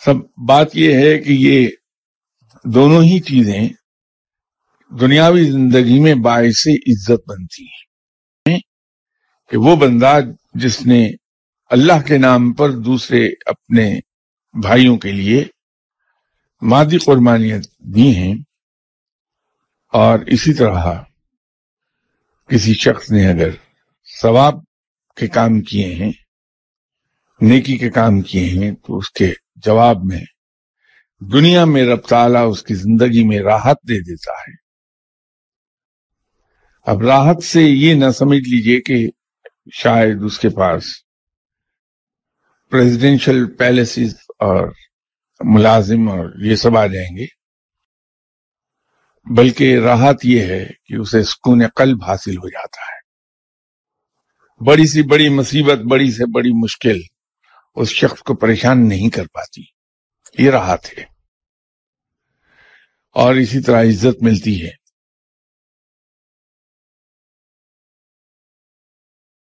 سب بات یہ ہے کہ یہ دونوں ہی چیزیں دنیاوی زندگی میں باعث عزت بنتی ہیں کہ وہ بندہ جس نے اللہ کے نام پر دوسرے اپنے بھائیوں کے لیے مادی قربانیت دی ہیں اور اسی طرح کسی شخص نے اگر ثواب کے کام کیے ہیں نیکی کے کام کیے ہیں تو اس کے جواب میں دنیا میں رب تعالیٰ اس کی زندگی میں راحت دے دیتا ہے۔ اب راحت سے یہ نہ سمجھ لیجیے کہ شاید اس کے پاس پریزیڈینشل پیلسز اور ملازم اور یہ سب آ جائیں گے۔ بلکہ راحت یہ ہے کہ اسے سکون قلب حاصل ہو جاتا ہے۔ بڑی سی بڑی مصیبت بڑی سے بڑی مشکل اس شخص کو پریشان نہیں کر پاتی۔ یہ راحت ہے اور اسی طرح عزت ملتی ہے۔